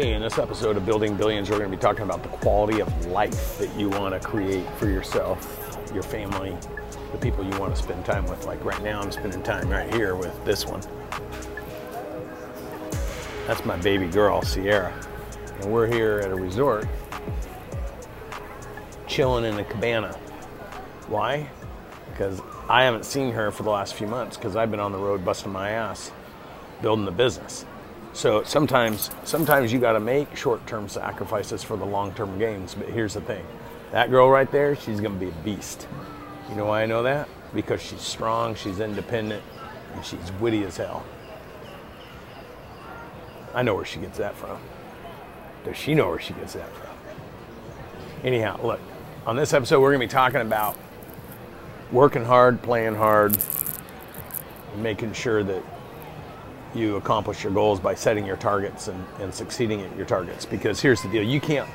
Hey, in this episode of Building Billions, we're going to be talking about the quality of life that you want to create for yourself, your family, the people you want to spend time with. Like right now, I'm spending time right here with this one. That's my baby girl, Sierra. And we're here at a resort, chilling in a cabana. Why? Because I haven't seen her for the last few months because I've been on the road busting my ass building the business. So sometimes, sometimes you got to make short-term sacrifices for the long-term gains. But here's the thing: that girl right there, she's to be a beast. You know why I know that? Because she's strong, she's independent, and she's witty as hell. I know where she gets that from. Does she know where she gets that from? Anyhow, look, on this episode, we're to be talking about working hard, playing hard, making sure that you accomplish your goals by setting your targets and, and succeeding at your targets. Because here's the deal you can't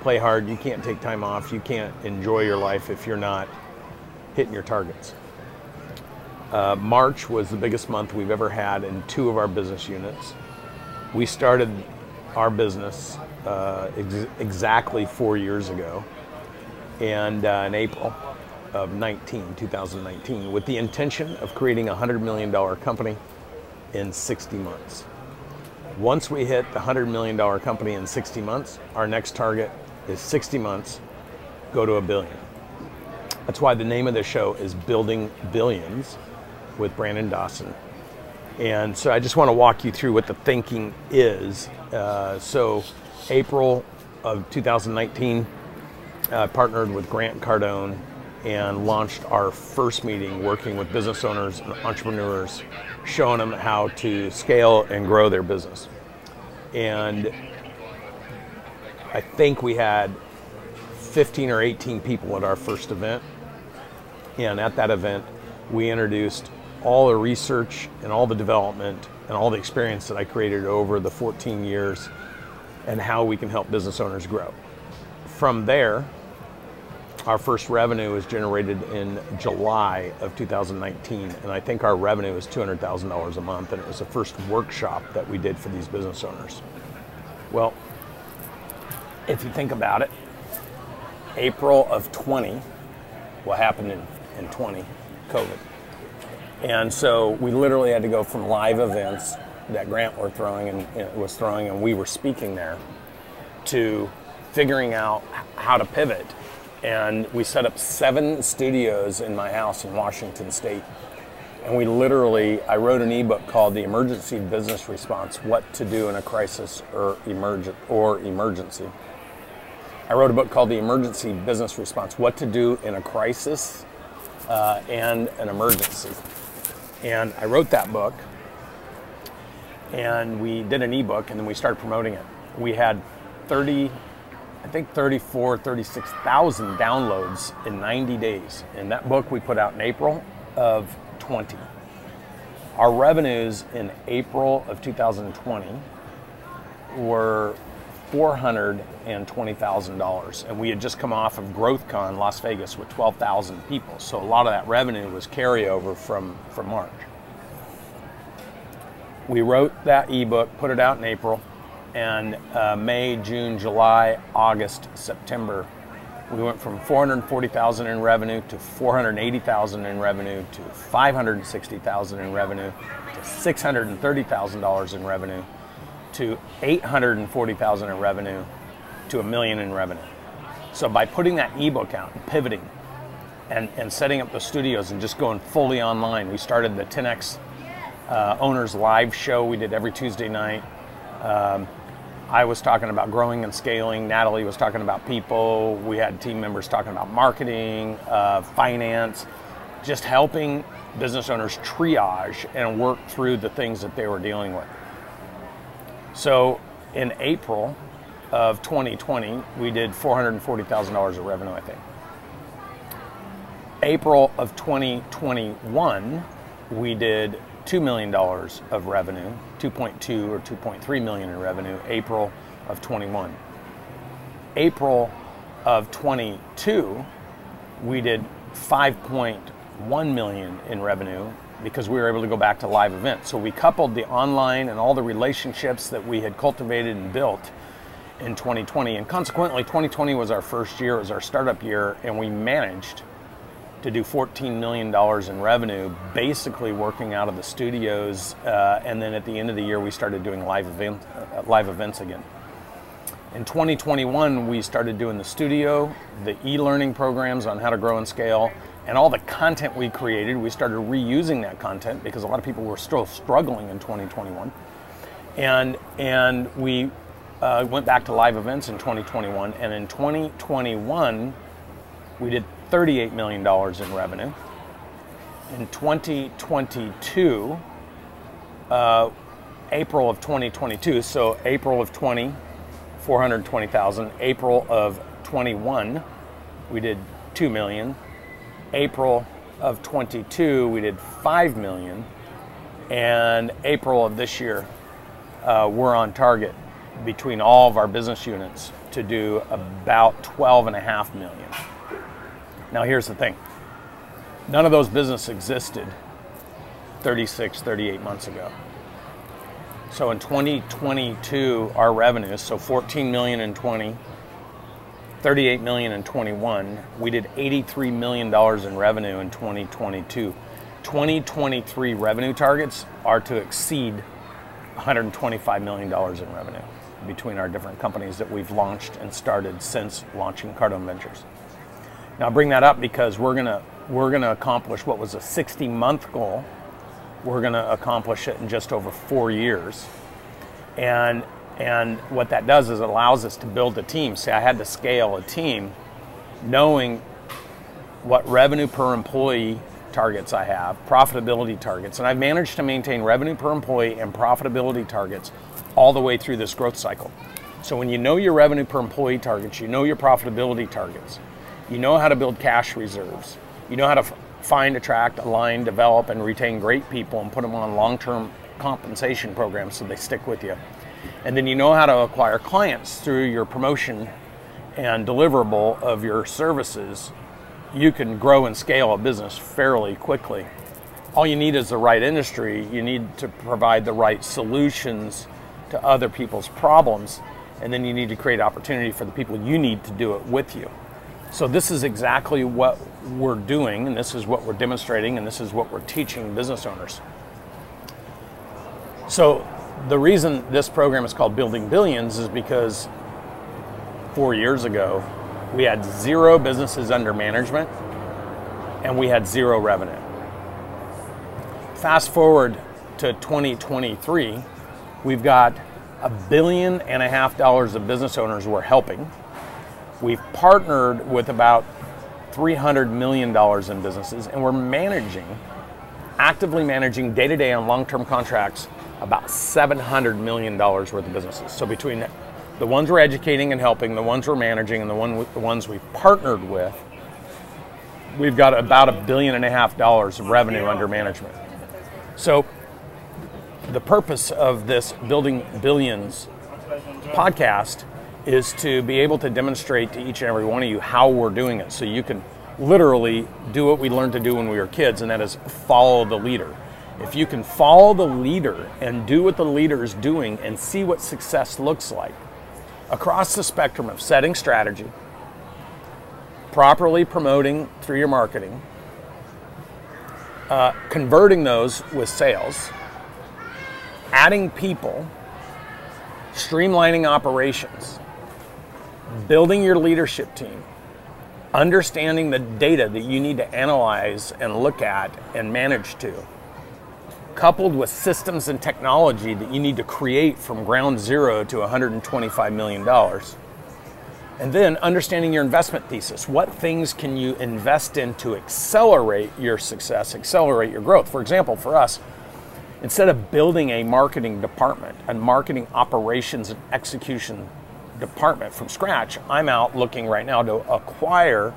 play hard, you can't take time off, you can't enjoy your life if you're not hitting your targets. Uh, March was the biggest month we've ever had in two of our business units. We started our business uh, ex- exactly four years ago, and uh, in April of 19, 2019, with the intention of creating a $100 million company in 60 months. Once we hit the $100 million company in 60 months, our next target is 60 months, go to a billion. That's why the name of the show is Building Billions with Brandon Dawson. And so I just want to walk you through what the thinking is. Uh, so, April of 2019, uh, partnered with Grant Cardone and launched our first meeting working with business owners and entrepreneurs, showing them how to scale and grow their business. And I think we had 15 or 18 people at our first event. And at that event, we introduced all the research and all the development and all the experience that I created over the 14 years and how we can help business owners grow. From there, our first revenue was generated in July of 2019, and I think our revenue was $200,000 a month, and it was the first workshop that we did for these business owners. Well, if you think about it, April of 20, what happened in, in 20, COVID. And so we literally had to go from live events that Grant were throwing and was throwing, and we were speaking there, to figuring out how to pivot and we set up seven studios in my house in Washington State. And we literally, I wrote an ebook called "The Emergency Business Response: What to Do in a Crisis or Emergent or Emergency." I wrote a book called "The Emergency Business Response: What to Do in a Crisis uh, and an Emergency." And I wrote that book, and we did an ebook, and then we started promoting it. We had 30 I think 34, 36,000 downloads in 90 days. And that book we put out in April of 20. Our revenues in April of 2020 were $420,000. And we had just come off of GrowthCon Las Vegas with 12,000 people. So a lot of that revenue was carryover from, from March. We wrote that ebook, put it out in April and uh, May, June, July, August, September, we went from 440,000 in revenue to 480,000 in revenue to 560,000 in revenue to 630,000 dollars in revenue to 840,000 in revenue to a million in revenue. So by putting that ebook out and pivoting and, and setting up the studios and just going fully online, we started the 10x uh, owners live show we did every Tuesday night. Um, I was talking about growing and scaling. Natalie was talking about people. We had team members talking about marketing, uh, finance, just helping business owners triage and work through the things that they were dealing with. So in April of 2020, we did $440,000 of revenue, I think. April of 2021, we did $2 million of revenue, 2.2 or 2.3 million in revenue, April of 21. April of 22, we did 5.1 million in revenue, because we were able to go back to live events. So we coupled the online and all the relationships that we had cultivated and built in 2020. And consequently, 2020 was our first year, it was our startup year, and we managed to do $14 million in revenue, basically working out of the studios. Uh, and then at the end of the year, we started doing live, event, uh, live events again. In 2021, we started doing the studio, the e learning programs on how to grow and scale, and all the content we created. We started reusing that content because a lot of people were still struggling in 2021. And, and we uh, went back to live events in 2021. And in 2021, we did $38 million in revenue. In 2022, uh, April of 2022, so April of 20, 420,000. April of 21, we did 2 million. April of 22, we did 5 million. And April of this year, uh, we're on target between all of our business units to do about 12 and a half million. Now, here's the thing none of those businesses existed 36, 38 months ago. So in 2022, our revenues, so 14 million in 20, 38 million in 21, we did 83 million dollars in revenue in 2022. 2023 revenue targets are to exceed 125 million dollars in revenue between our different companies that we've launched and started since launching Cardone Ventures. Now I bring that up because we're gonna we're gonna accomplish what was a 60 month goal. We're gonna accomplish it in just over four years, and and what that does is it allows us to build a team. Say I had to scale a team, knowing what revenue per employee targets I have, profitability targets, and I've managed to maintain revenue per employee and profitability targets all the way through this growth cycle. So when you know your revenue per employee targets, you know your profitability targets, you know how to build cash reserves. You know how to find, attract, align, develop, and retain great people and put them on long term compensation programs so they stick with you. And then you know how to acquire clients through your promotion and deliverable of your services. You can grow and scale a business fairly quickly. All you need is the right industry. You need to provide the right solutions to other people's problems. And then you need to create opportunity for the people you need to do it with you. So this is exactly what we're doing, and this is what we're demonstrating, and this is what we're teaching business owners. So the reason this program is called Building Billions is because four years ago, we had zero businesses under management and we had zero revenue. Fast forward to 2023, we've got a billion and a half dollars of business owners we're helping We've partnered with about $300 million in businesses, and we're managing, actively managing day to day on long term contracts, about $700 million worth of businesses. So between the ones we're educating and helping, the ones we're managing, and the, one, the ones we've partnered with, we've got about a billion and a half dollars of revenue under management. So the purpose of this Building Billions podcast is to be able to demonstrate to each and every one of you how we're doing it so you can literally do what we learned to do when we were kids, and that is follow the leader. If you can follow the leader and do what the leader is doing and see what success looks like across the spectrum of setting strategy, properly promoting through your marketing, uh, converting those with sales, adding people, streamlining operations, building your leadership team, understanding the data that you need to analyze and look at and manage to, coupled with systems and technology that you need to create from ground zero to $125 million. And then understanding your investment thesis. What things can you invest in to accelerate your success, accelerate your growth? For example, for us, instead of building a marketing department and marketing operations and execution department from scratch. I'm out looking right now to acquire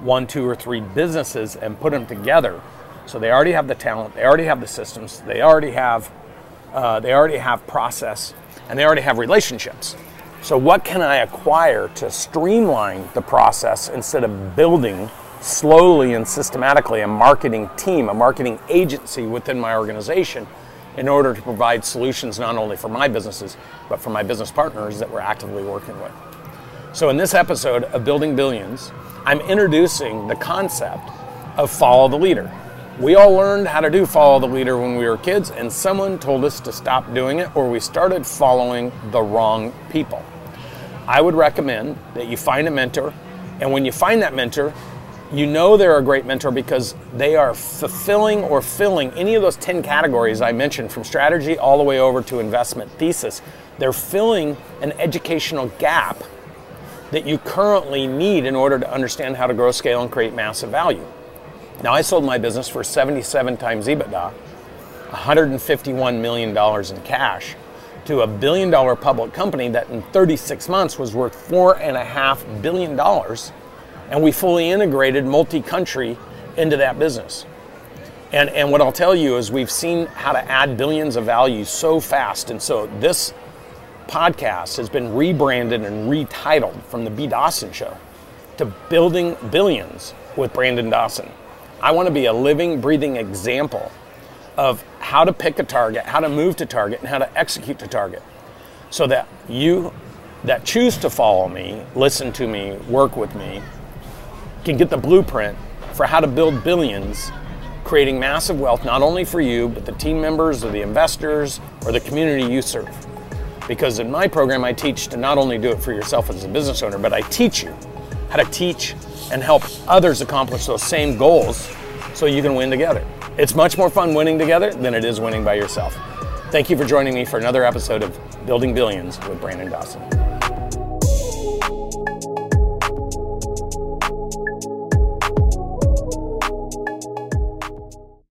one, two, or three businesses and put them together. So they already have the talent, they already have the systems, they already have, uh, they already have process, and they already have relationships. So what can I acquire to streamline the process instead of building slowly and systematically a marketing team, a marketing agency within my organization in order to provide solutions not only for my businesses, but for my business partners that we're actively working with. So, in this episode of Building Billions, I'm introducing the concept of follow the leader. We all learned how to do follow the leader when we were kids, and someone told us to stop doing it, or we started following the wrong people. I would recommend that you find a mentor, and when you find that mentor, you know they're a great mentor because they are fulfilling or filling any of those 10 categories I mentioned from strategy all the way over to investment thesis. They're filling an educational gap that you currently need in order to understand how to grow, scale, and create massive value. Now, I sold my business for 77 times EBITDA, $151 million in cash, to a billion dollar public company that in 36 months was worth $4.5 billion. And we fully integrated multi country into that business. And, and what I'll tell you is we've seen how to add billions of value so fast. And so this podcast has been rebranded and retitled from the B. Dawson Show to Building Billions with Brandon Dawson. I want to be a living, breathing example of how to pick a target, how to move to target, and how to execute to target so that you that choose to follow me, listen to me, work with me, can get the blueprint for how to build billions, creating massive wealth not only for you, but the team members or the investors or the community you serve. Because in my program, I teach to not only do it for yourself as a business owner, but I teach you how to teach and help others accomplish those same goals so you can win together. It's much more fun winning together than it is winning by yourself. Thank you for joining me for another episode of Building Billions with Brandon Dawson.